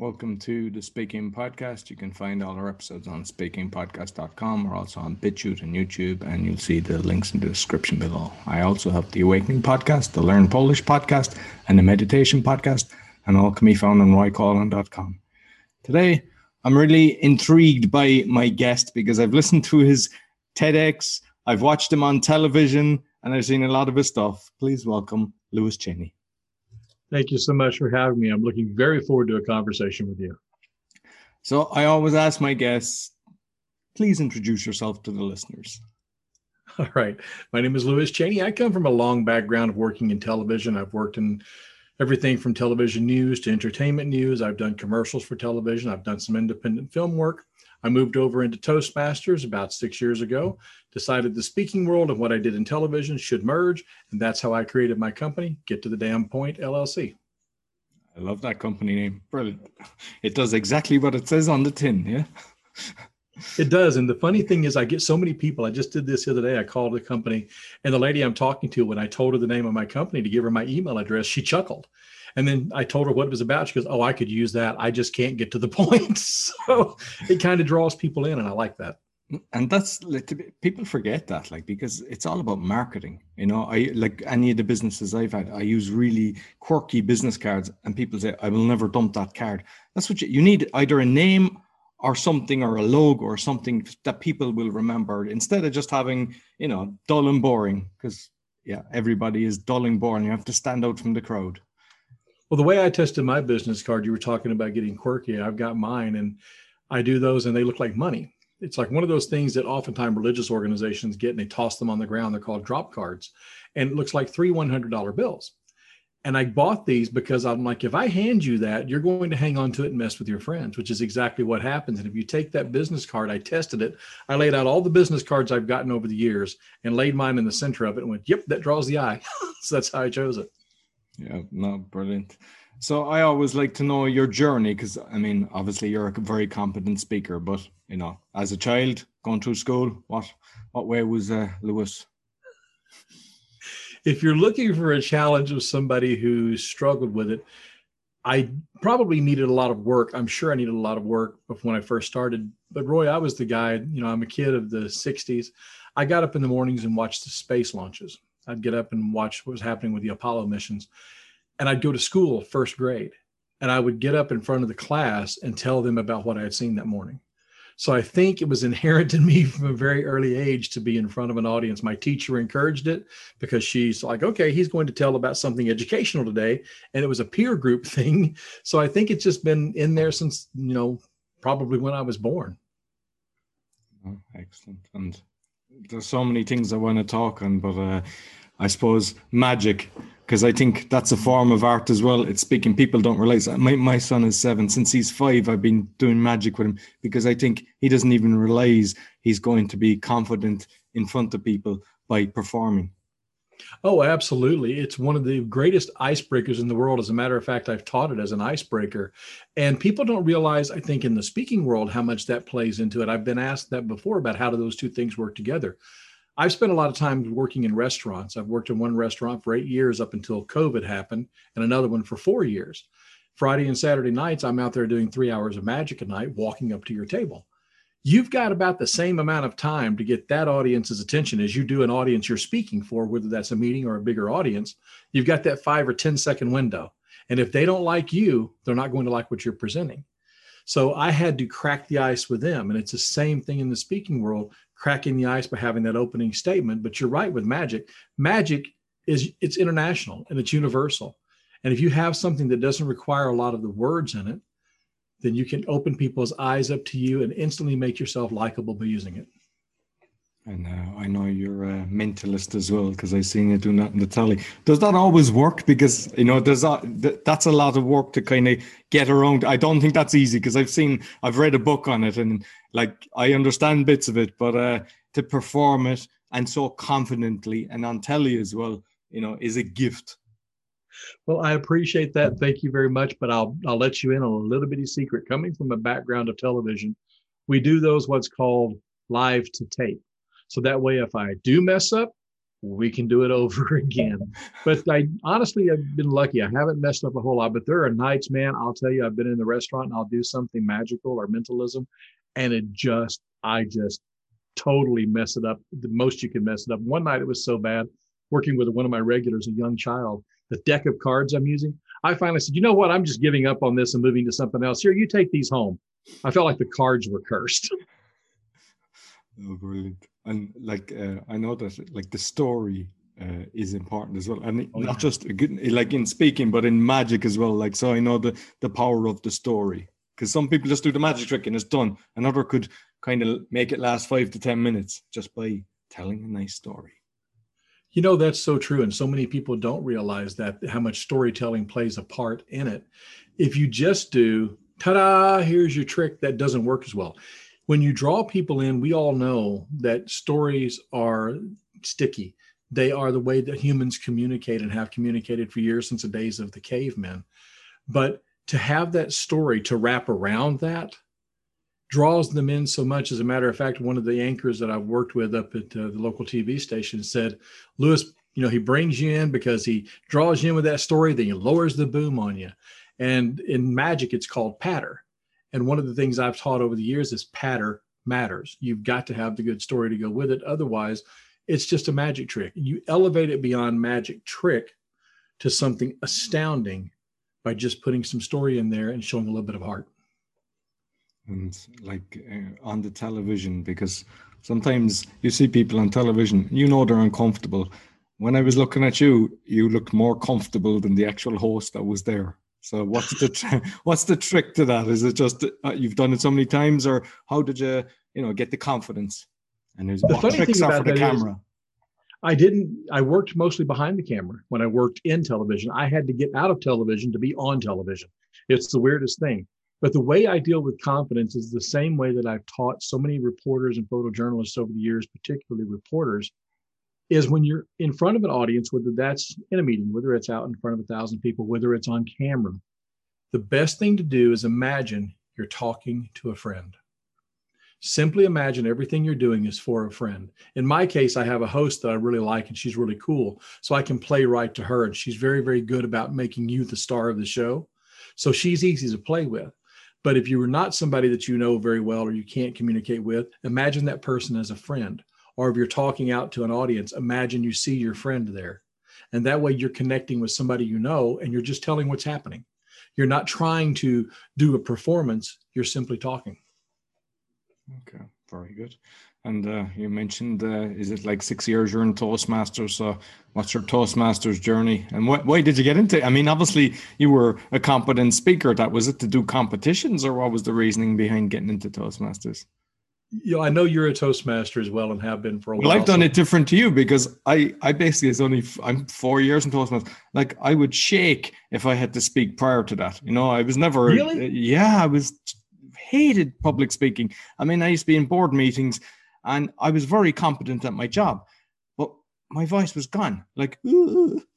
Welcome to the Speaking Podcast. You can find all our episodes on speakingpodcast.com or also on BitChute and YouTube, and you'll see the links in the description below. I also have the Awakening Podcast, the Learn Polish Podcast, and the Meditation Podcast, and all can be found on roycoughlan.com. Today, I'm really intrigued by my guest because I've listened to his TEDx, I've watched him on television, and I've seen a lot of his stuff. Please welcome Lewis Chaney. Thank you so much for having me. I'm looking very forward to a conversation with you. So I always ask my guests, please introduce yourself to the listeners. All right. My name is Lewis Chaney. I come from a long background of working in television. I've worked in everything from television news to entertainment news. I've done commercials for television. I've done some independent film work. I moved over into Toastmasters about six years ago, decided the speaking world and what I did in television should merge. And that's how I created my company, Get to the Damn Point LLC. I love that company name. Brilliant. It does exactly what it says on the tin. Yeah. It does. And the funny thing is, I get so many people. I just did this the other day. I called the company, and the lady I'm talking to, when I told her the name of my company to give her my email address, she chuckled. And then I told her what it was about. She goes, Oh, I could use that. I just can't get to the point. so it kind of draws people in, and I like that. And that's people forget that, like, because it's all about marketing. You know, I like any of the businesses I've had, I use really quirky business cards, and people say, I will never dump that card. That's what you, you need either a name or something or a logo or something that people will remember instead of just having, you know, dull and boring. Because, yeah, everybody is dull and boring. You have to stand out from the crowd. Well, the way I tested my business card, you were talking about getting quirky. I've got mine and I do those and they look like money. It's like one of those things that oftentimes religious organizations get and they toss them on the ground. They're called drop cards. And it looks like three $100 bills. And I bought these because I'm like, if I hand you that, you're going to hang on to it and mess with your friends, which is exactly what happens. And if you take that business card, I tested it. I laid out all the business cards I've gotten over the years and laid mine in the center of it and went, yep, that draws the eye. so that's how I chose it. Yeah, no, brilliant. So I always like to know your journey because I mean, obviously you're a very competent speaker, but you know, as a child going through school, what what way was uh, Lewis? If you're looking for a challenge of somebody who struggled with it, I probably needed a lot of work. I'm sure I needed a lot of work when I first started. But Roy, I was the guy. You know, I'm a kid of the '60s. I got up in the mornings and watched the space launches. I'd get up and watch what was happening with the Apollo missions. And I'd go to school first grade and I would get up in front of the class and tell them about what I had seen that morning. So I think it was inherent in me from a very early age to be in front of an audience. My teacher encouraged it because she's like, okay, he's going to tell about something educational today. And it was a peer group thing. So I think it's just been in there since, you know, probably when I was born. Oh, excellent. And there's so many things I want to talk on, but uh, I suppose magic, because I think that's a form of art as well. It's speaking. People don't realize. My, my son is seven. Since he's five, I've been doing magic with him because I think he doesn't even realize he's going to be confident in front of people by performing. Oh, absolutely. It's one of the greatest icebreakers in the world. As a matter of fact, I've taught it as an icebreaker. And people don't realize, I think, in the speaking world, how much that plays into it. I've been asked that before about how do those two things work together. I've spent a lot of time working in restaurants. I've worked in one restaurant for eight years up until COVID happened, and another one for four years. Friday and Saturday nights, I'm out there doing three hours of magic a night, walking up to your table. You've got about the same amount of time to get that audience's attention as you do an audience you're speaking for, whether that's a meeting or a bigger audience. You've got that five or ten second window. And if they don't like you, they're not going to like what you're presenting. So I had to crack the ice with them. And it's the same thing in the speaking world cracking the ice by having that opening statement. But you're right with magic. Magic is it's international and it's universal. And if you have something that doesn't require a lot of the words in it, then you can open people's eyes up to you and instantly make yourself likable by using it. And uh, I know you're a mentalist as well because I've seen you doing that in the telly. Does that always work? Because you know, there's a, that's a lot of work to kind of get around. I don't think that's easy because I've seen, I've read a book on it, and like I understand bits of it, but uh, to perform it and so confidently and on telly as well, you know, is a gift. Well, I appreciate that. Thank you very much. But I'll I'll let you in on a little bitty secret. Coming from a background of television, we do those what's called live to tape. So that way, if I do mess up, we can do it over again. But I honestly, I've been lucky. I haven't messed up a whole lot, but there are nights, man, I'll tell you, I've been in the restaurant and I'll do something magical or mentalism. And it just, I just totally mess it up. The most you can mess it up. One night it was so bad working with one of my regulars, a young child, the deck of cards I'm using. I finally said, you know what? I'm just giving up on this and moving to something else. Here, you take these home. I felt like the cards were cursed. Oh, brilliant! And like uh, I know that like the story uh, is important as well, and oh, not yeah. just like in speaking, but in magic as well. Like so, I know the the power of the story because some people just do the magic trick and it's done. Another could kind of make it last five to ten minutes just by telling a nice story. You know that's so true, and so many people don't realize that how much storytelling plays a part in it. If you just do ta-da, here's your trick, that doesn't work as well when you draw people in, we all know that stories are sticky. They are the way that humans communicate and have communicated for years since the days of the cavemen. But to have that story to wrap around that draws them in so much. As a matter of fact, one of the anchors that I've worked with up at uh, the local TV station said, Lewis, you know, he brings you in because he draws you in with that story, then he lowers the boom on you. And in magic, it's called patter and one of the things I've taught over the years is patter matters. You've got to have the good story to go with it. Otherwise, it's just a magic trick. You elevate it beyond magic trick to something astounding by just putting some story in there and showing a little bit of heart. And like uh, on the television, because sometimes you see people on television, you know they're uncomfortable. When I was looking at you, you looked more comfortable than the actual host that was there. So what's the what's the trick to that? Is it just uh, you've done it so many times, or how did you you know get the confidence? And there's the what tricks are for the camera. I didn't. I worked mostly behind the camera when I worked in television. I had to get out of television to be on television. It's the weirdest thing. But the way I deal with confidence is the same way that I've taught so many reporters and photojournalists over the years, particularly reporters, is when you're in front of an audience, whether that's in a meeting, whether it's out in front of a thousand people, whether it's on camera, the best thing to do is imagine you're talking to a friend. Simply imagine everything you're doing is for a friend. In my case, I have a host that I really like and she's really cool. So I can play right to her. And she's very, very good about making you the star of the show. So she's easy to play with. But if you are not somebody that you know very well or you can't communicate with, imagine that person as a friend or if you're talking out to an audience, imagine you see your friend there. And that way you're connecting with somebody you know and you're just telling what's happening. You're not trying to do a performance, you're simply talking. Okay, very good. And uh, you mentioned, uh, is it like six years you're in Toastmasters? So, what's your Toastmasters journey? And wh- why did you get into it? I mean, obviously, you were a competent speaker. That was it to do competitions, or what was the reasoning behind getting into Toastmasters? you know, I know you're a Toastmaster as well and have been for a well, while. Well, I've done so. it different to you because I, I basically it's only I'm four years in Toastmasters. Like I would shake if I had to speak prior to that. You know, I was never. Really? Uh, yeah, I was hated public speaking. I mean, I used to be in board meetings, and I was very competent at my job, but my voice was gone. Like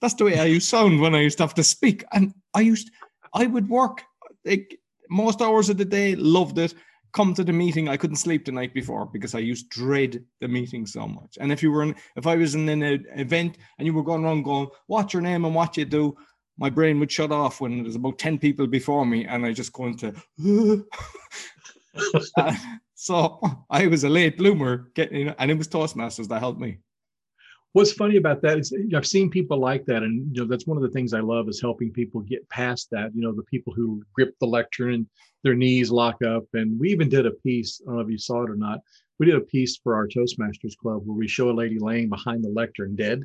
that's the way I used to sound when I used to have to speak, and I used I would work like most hours of the day, loved it come to the meeting. I couldn't sleep the night before because I used dread the meeting so much. And if you were in, if I was in an event and you were going around going, "What's your name and what you do?" My brain would shut off when there's about ten people before me, and I just go into. uh, so I was a late bloomer, getting, and it was Toastmasters that helped me. What's funny about that is I've seen people like that, and you know that's one of the things I love is helping people get past that. You know, the people who grip the lectern and their knees lock up. And we even did a piece. I don't know if you saw it or not. We did a piece for our Toastmasters Club where we show a lady laying behind the lectern dead,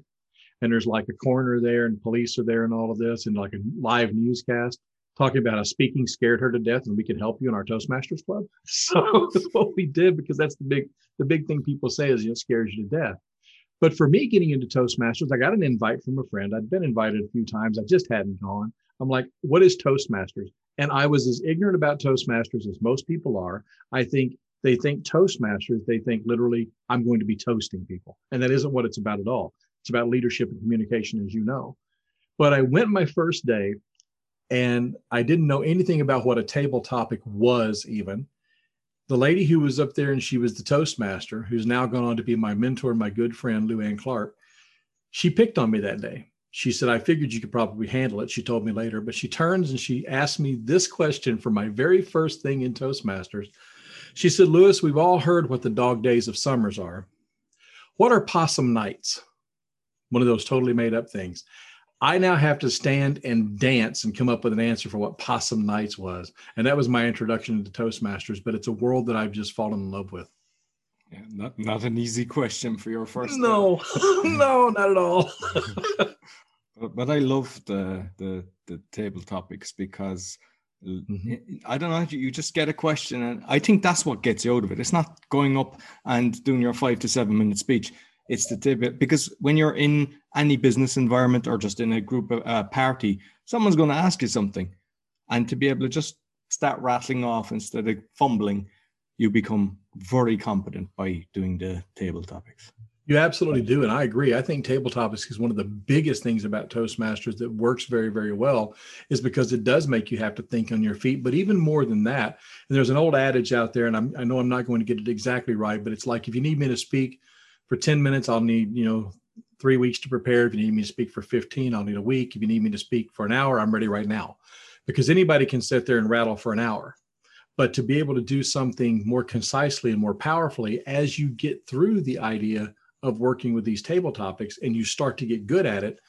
and there's like a coroner there, and police are there, and all of this, and like a live newscast talking about how speaking scared her to death, and we could help you in our Toastmasters Club. So that's what we did because that's the big the big thing people say is it scares you to death. But for me getting into Toastmasters, I got an invite from a friend. I'd been invited a few times. I just hadn't gone. I'm like, what is Toastmasters? And I was as ignorant about Toastmasters as most people are. I think they think Toastmasters, they think literally, I'm going to be toasting people. And that isn't what it's about at all. It's about leadership and communication, as you know. But I went my first day and I didn't know anything about what a table topic was, even the lady who was up there and she was the Toastmaster, who's now gone on to be my mentor, my good friend, Lou Ann Clark, she picked on me that day. She said, I figured you could probably handle it. She told me later, but she turns and she asked me this question for my very first thing in Toastmasters. She said, Lewis, we've all heard what the dog days of summers are. What are possum nights? One of those totally made up things. I now have to stand and dance and come up with an answer for what Possum Nights was. And that was my introduction to Toastmasters, but it's a world that I've just fallen in love with. Yeah, not, not an easy question for your first. No, no, not at all. but, but I love the, the, the table topics because mm-hmm. I don't know, you just get a question. And I think that's what gets you out of it. It's not going up and doing your five to seven minute speech it's the tip because when you're in any business environment or just in a group of uh, party, someone's going to ask you something, and to be able to just start rattling off instead of fumbling, you become very competent by doing the table topics. You absolutely do. And I agree. I think table topics is one of the biggest things about Toastmasters that works very, very well, is because it does make you have to think on your feet. But even more than that, and there's an old adage out there, and I'm, i know I'm not going to get it exactly right, but it's like if you need me to speak for 10 minutes, I'll need, you know, three weeks to prepare. If you need me to speak for 15, I'll need a week. If you need me to speak for an hour, I'm ready right now. Because anybody can sit there and rattle for an hour. But to be able to do something more concisely and more powerfully as you get through the idea of working with these table topics and you start to get good at it,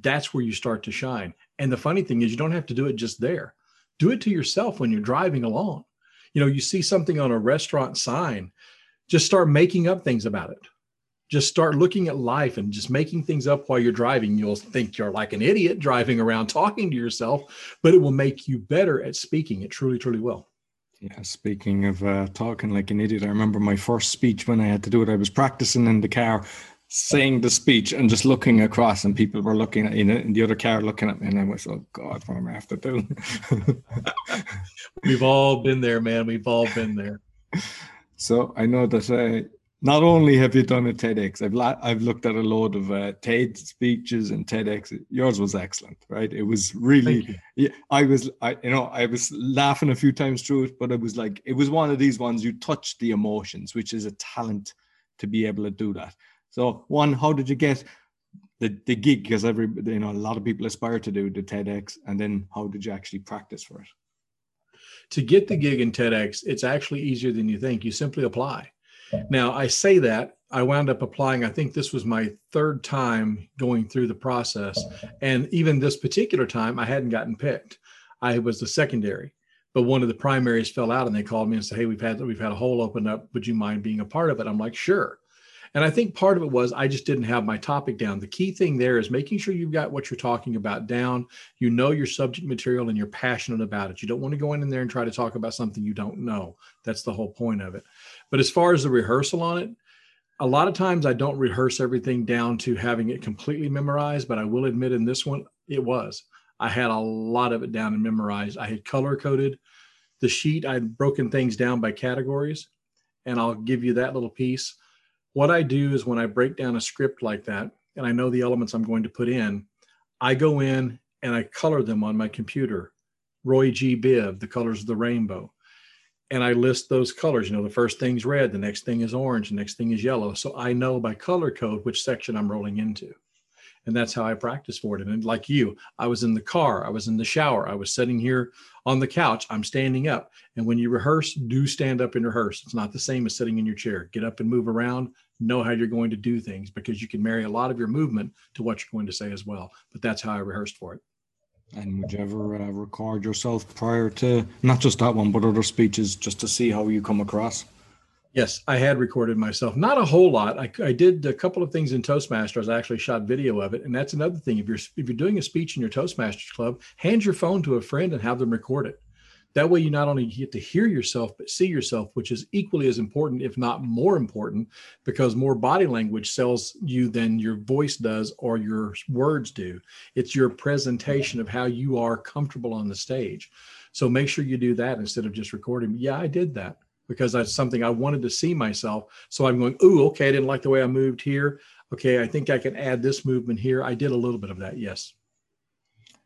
that's where you start to shine. And the funny thing is, you don't have to do it just there. Do it to yourself when you're driving along. You know, you see something on a restaurant sign, just start making up things about it just start looking at life and just making things up while you're driving. You'll think you're like an idiot driving around talking to yourself, but it will make you better at speaking. It truly, truly will. Yeah, speaking of uh, talking like an idiot, I remember my first speech when I had to do it. I was practicing in the car, saying the speech and just looking across, and people were looking at in, in the other car looking at me, and I was, "Oh God, what am I have to do?" We've all been there, man. We've all been there. So I know that uh, not only have you done a TEDx, I've la- I've looked at a load of uh, TED speeches and TEDx. Yours was excellent, right? It was really, yeah. I was, I you know, I was laughing a few times through it, but it was like it was one of these ones you touch the emotions, which is a talent to be able to do that. So, one, how did you get the the gig? Because every you know a lot of people aspire to do the TEDx, and then how did you actually practice for it? To get the gig in TEDx, it's actually easier than you think. You simply apply now, I say that I wound up applying. I think this was my third time going through the process. And even this particular time, I hadn't gotten picked. I was the secondary, but one of the primaries fell out and they called me and said, Hey, we've had, we've had a hole open up. Would you mind being a part of it? I'm like, sure. And I think part of it was I just didn't have my topic down. The key thing there is making sure you've got what you're talking about down. You know your subject material and you're passionate about it. You don't want to go in there and try to talk about something you don't know. That's the whole point of it. But as far as the rehearsal on it, a lot of times I don't rehearse everything down to having it completely memorized, but I will admit in this one, it was. I had a lot of it down and memorized. I had color coded the sheet, I'd broken things down by categories, and I'll give you that little piece. What I do is when I break down a script like that, and I know the elements I'm going to put in, I go in and I color them on my computer. Roy G. Biv, the colors of the rainbow and I list those colors. You know, the first thing's red, the next thing is orange, the next thing is yellow. So I know by color code which section I'm rolling into. And that's how I practice for it. And like you, I was in the car, I was in the shower, I was sitting here on the couch, I'm standing up. And when you rehearse, do stand up and rehearse. It's not the same as sitting in your chair. Get up and move around, know how you're going to do things because you can marry a lot of your movement to what you're going to say as well. But that's how I rehearsed for it. And would you ever uh, record yourself prior to not just that one, but other speeches just to see how you come across? Yes, I had recorded myself. Not a whole lot. I, I did a couple of things in Toastmasters. I actually shot video of it, and that's another thing. If you're if you're doing a speech in your Toastmasters club, hand your phone to a friend and have them record it. That way, you not only get to hear yourself, but see yourself, which is equally as important, if not more important, because more body language sells you than your voice does or your words do. It's your presentation of how you are comfortable on the stage. So make sure you do that instead of just recording. Yeah, I did that because that's something I wanted to see myself. So I'm going, ooh, okay, I didn't like the way I moved here. Okay, I think I can add this movement here. I did a little bit of that, yes.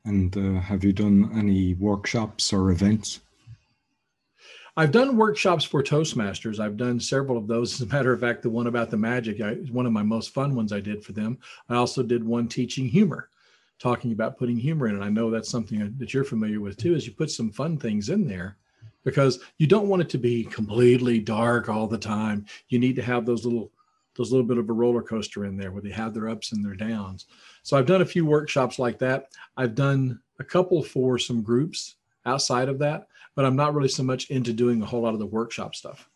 And uh, have you done any workshops or events? I've done workshops for Toastmasters. I've done several of those. As a matter of fact, the one about the magic I, is one of my most fun ones I did for them. I also did one teaching humor, talking about putting humor in. And I know that's something that you're familiar with too, is you put some fun things in there because you don't want it to be completely dark all the time. You need to have those little those little bit of a roller coaster in there where they have their ups and their downs. So I've done a few workshops like that. I've done a couple for some groups outside of that, but I'm not really so much into doing a whole lot of the workshop stuff.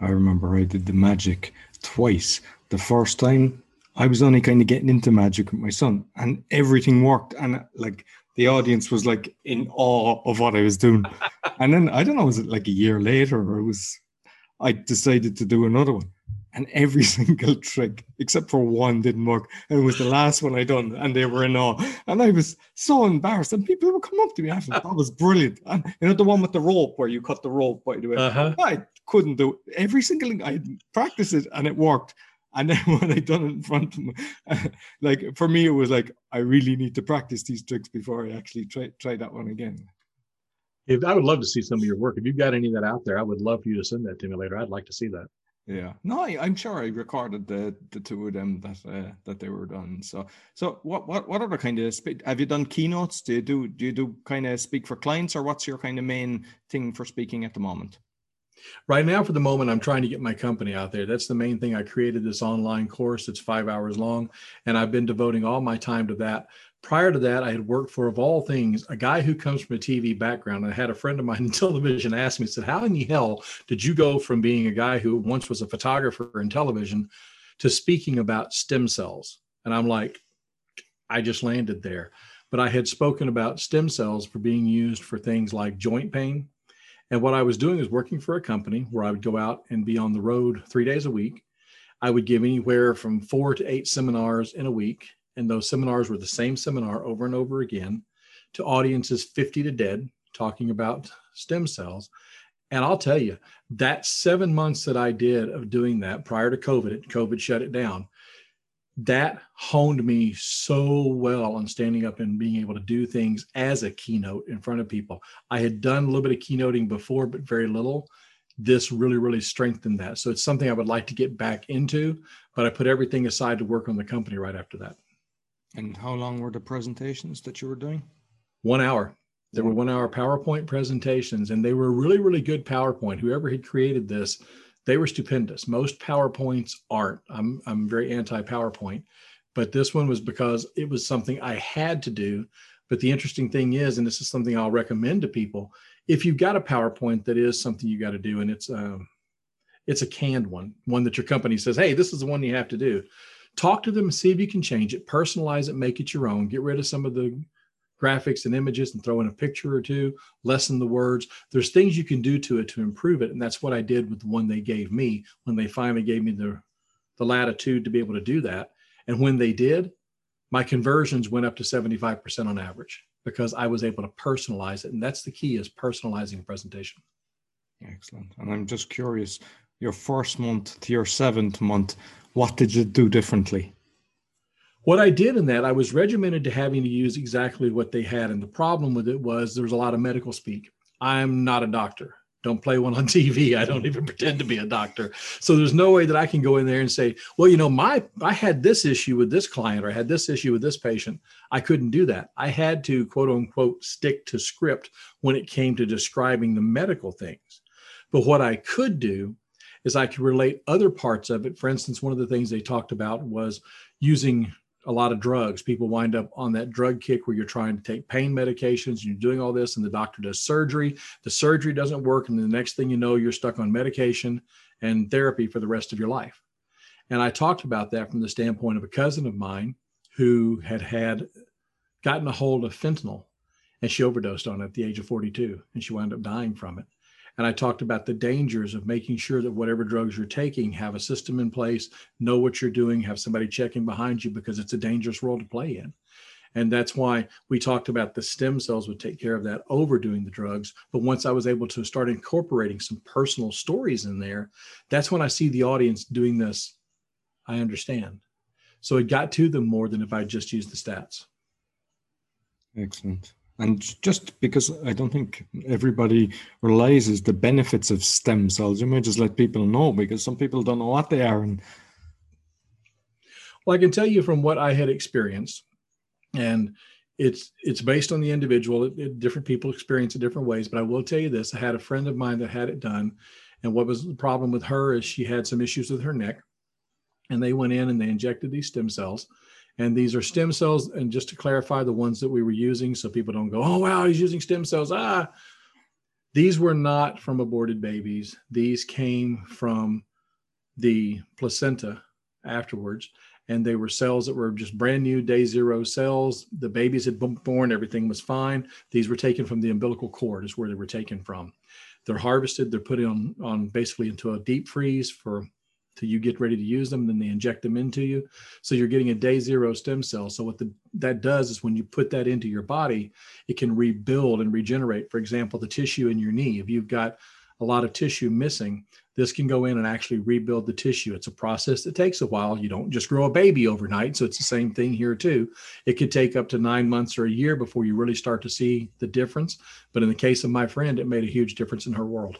I remember I did the magic twice. The first time I was only kind of getting into magic with my son, and everything worked. And like the audience was like in awe of what I was doing. and then I don't know, was it like a year later or it was I decided to do another one and every single trick except for one didn't work and it was the last one i done and they were in awe and i was so embarrassed and people would come up to me after that was brilliant and you know the one with the rope where you cut the rope by the way uh-huh. i couldn't do it. every single thing i practiced it and it worked and then when I done it in front of them, like for me, it was like I really need to practice these tricks before I actually try try that one again. If I would love to see some of your work, if you've got any of that out there, I would love for you to send that to me later. I'd like to see that. Yeah, no, I, am sure I recorded the the two of them that uh, that they were done. So, so what what what other kind of speak? Have you done keynotes? Do you do do you do kind of speak for clients, or what's your kind of main thing for speaking at the moment? Right now, for the moment, I'm trying to get my company out there. That's the main thing. I created this online course. It's five hours long, and I've been devoting all my time to that prior to that, I had worked for, of all things, a guy who comes from a TV background. I had a friend of mine in television ask me, said, How in the hell did you go from being a guy who once was a photographer in television to speaking about stem cells? And I'm like, I just landed there. But I had spoken about stem cells for being used for things like joint pain. And what I was doing is working for a company where I would go out and be on the road three days a week. I would give anywhere from four to eight seminars in a week and those seminars were the same seminar over and over again to audiences 50 to dead talking about stem cells and i'll tell you that seven months that i did of doing that prior to covid covid shut it down that honed me so well on standing up and being able to do things as a keynote in front of people i had done a little bit of keynoting before but very little this really really strengthened that so it's something i would like to get back into but i put everything aside to work on the company right after that and how long were the presentations that you were doing? One hour. There were one hour PowerPoint presentations, and they were really, really good PowerPoint. Whoever had created this, they were stupendous. Most PowerPoints aren't. I'm, I'm very anti PowerPoint, but this one was because it was something I had to do. But the interesting thing is, and this is something I'll recommend to people, if you've got a PowerPoint that is something you got to do, and it's um, it's a canned one, one that your company says, hey, this is the one you have to do talk to them see if you can change it, personalize it, make it your own, get rid of some of the graphics and images and throw in a picture or two, lessen the words. There's things you can do to it to improve it. And that's what I did with the one they gave me when they finally gave me the, the latitude to be able to do that. And when they did, my conversions went up to 75% on average because I was able to personalize it. And that's the key is personalizing a presentation. Excellent. And I'm just curious, your first month to your seventh month, what did you do differently? What I did in that, I was regimented to having to use exactly what they had. And the problem with it was there was a lot of medical speak. I'm not a doctor. Don't play one on TV. I don't even pretend to be a doctor. So there's no way that I can go in there and say, well, you know, my I had this issue with this client or I had this issue with this patient. I couldn't do that. I had to quote unquote stick to script when it came to describing the medical things. But what I could do is I could relate other parts of it. For instance, one of the things they talked about was using a lot of drugs. People wind up on that drug kick where you're trying to take pain medications and you're doing all this, and the doctor does surgery. The surgery doesn't work, and the next thing you know, you're stuck on medication and therapy for the rest of your life. And I talked about that from the standpoint of a cousin of mine who had had gotten a hold of fentanyl and she overdosed on it at the age of 42 and she wound up dying from it. And I talked about the dangers of making sure that whatever drugs you're taking have a system in place, know what you're doing, have somebody checking behind you because it's a dangerous world to play in. And that's why we talked about the stem cells would take care of that overdoing the drugs. But once I was able to start incorporating some personal stories in there, that's when I see the audience doing this. I understand. So it got to them more than if I just used the stats. Excellent. And just because I don't think everybody realizes the benefits of stem cells, you may just let people know because some people don't know what they are. And well, I can tell you from what I had experienced, and it's it's based on the individual. It, it, different people experience it different ways, but I will tell you this: I had a friend of mine that had it done, and what was the problem with her is she had some issues with her neck, and they went in and they injected these stem cells and these are stem cells. And just to clarify, the ones that we were using, so people don't go, oh, wow, he's using stem cells. Ah, these were not from aborted babies. These came from the placenta afterwards. And they were cells that were just brand new day zero cells. The babies had been born, everything was fine. These were taken from the umbilical cord, is where they were taken from. They're harvested, they're put on, on basically into a deep freeze for till you get ready to use them. Then they inject them into you. So you're getting a day zero stem cell. So what the, that does is when you put that into your body, it can rebuild and regenerate. For example, the tissue in your knee. If you've got a lot of tissue missing, this can go in and actually rebuild the tissue. It's a process that takes a while. You don't just grow a baby overnight. So it's the same thing here too. It could take up to nine months or a year before you really start to see the difference. But in the case of my friend, it made a huge difference in her world.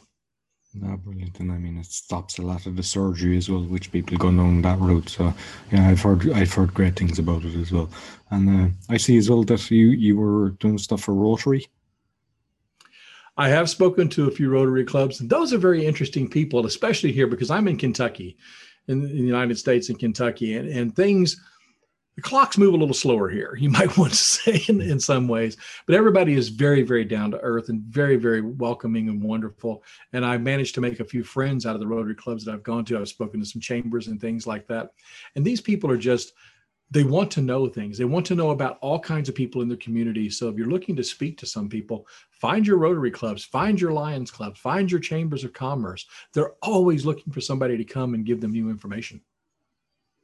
No, brilliant, and I mean it stops a lot of the surgery as well, which people go down that route. So yeah, I've heard I've heard great things about it as well, and uh, I see as well that you you were doing stuff for Rotary. I have spoken to a few Rotary clubs, and those are very interesting people, especially here because I'm in Kentucky, in the United States in Kentucky, and, and things the clocks move a little slower here, you might want to say in, in some ways, but everybody is very, very down to earth and very, very welcoming and wonderful. And I managed to make a few friends out of the Rotary clubs that I've gone to. I've spoken to some chambers and things like that. And these people are just, they want to know things. They want to know about all kinds of people in their community. So if you're looking to speak to some people, find your Rotary clubs, find your Lions club, find your chambers of commerce. They're always looking for somebody to come and give them new information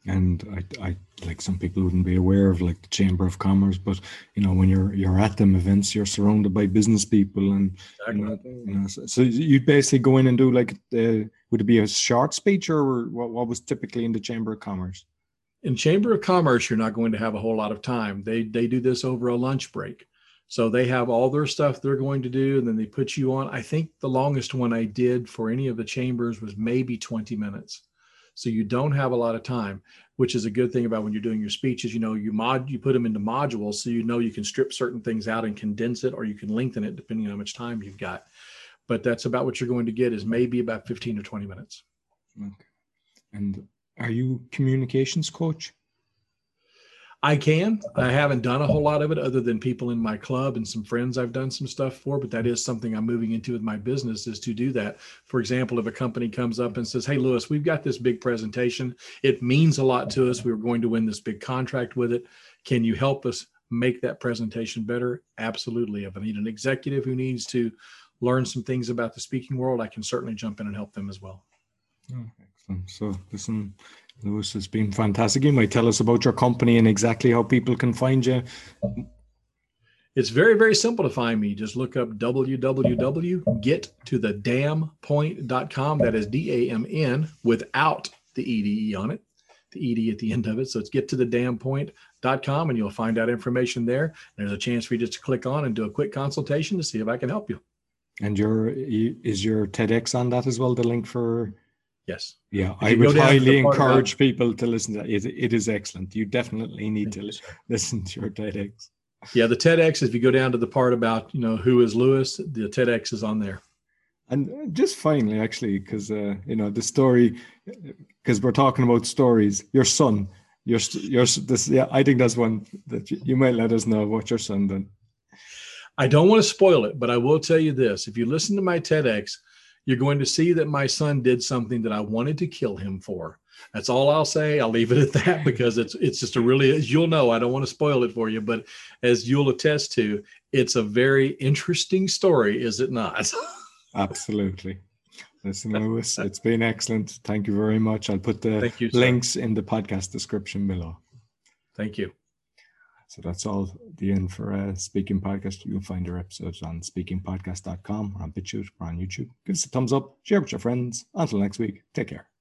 and I, I like some people wouldn't be aware of like the chamber of commerce but you know when you're you're at them events you're surrounded by business people and exactly. you, know, so, so you'd basically go in and do like would it be a short speech or what, what was typically in the chamber of commerce? In chamber of commerce you're not going to have a whole lot of time. They they do this over a lunch break. So they have all their stuff they're going to do and then they put you on. I think the longest one i did for any of the chambers was maybe 20 minutes so you don't have a lot of time, which is a good thing about when you're doing your speeches. You know, you mod you put them into modules, so you know you can strip certain things out and condense it, or you can lengthen it depending on how much time you've got. But that's about what you're going to get is maybe about 15 to 20 minutes. Okay. And are you communications coach? I can. I haven't done a whole lot of it other than people in my club and some friends I've done some stuff for, but that is something I'm moving into with my business is to do that. For example, if a company comes up and says, Hey, Lewis, we've got this big presentation. It means a lot to us. We are going to win this big contract with it. Can you help us make that presentation better? Absolutely. If I need an executive who needs to learn some things about the speaking world, I can certainly jump in and help them as well. Oh, excellent. So, listen, Lewis, it's been fantastic. You might tell us about your company and exactly how people can find you. It's very, very simple to find me. Just look up www.gettothedamnpoint.com. That is D A M N without the EDE on it, the ED at the end of it. So it's gettothedamnpoint.com and you'll find out information there. There's a chance for you just to click on and do a quick consultation to see if I can help you. And your is your TEDx on that as well? The link for Yes. Yeah, I would highly encourage people to listen to it. it. It is excellent. You definitely need to listen to your TEDx. Yeah, the TEDx, if you go down to the part about, you know, who is Lewis, the TEDx is on there. And just finally, actually, because, uh, you know, the story, because we're talking about stories, your son, your, your, this, yeah, I think that's one that you, you might let us know what your son done. I don't want to spoil it, but I will tell you this. If you listen to my TEDx, you're going to see that my son did something that I wanted to kill him for. That's all I'll say. I'll leave it at that because it's it's just a really as you'll know, I don't want to spoil it for you, but as you'll attest to, it's a very interesting story, is it not? Absolutely. Listen, Lewis, it's been excellent. Thank you very much. I'll put the you, links in the podcast description below. Thank you. So that's all the end for uh, Speaking Podcast. You'll find our episodes on speakingpodcast.com or on BitChute or on YouTube. Give us a thumbs up, share with your friends. Until next week, take care.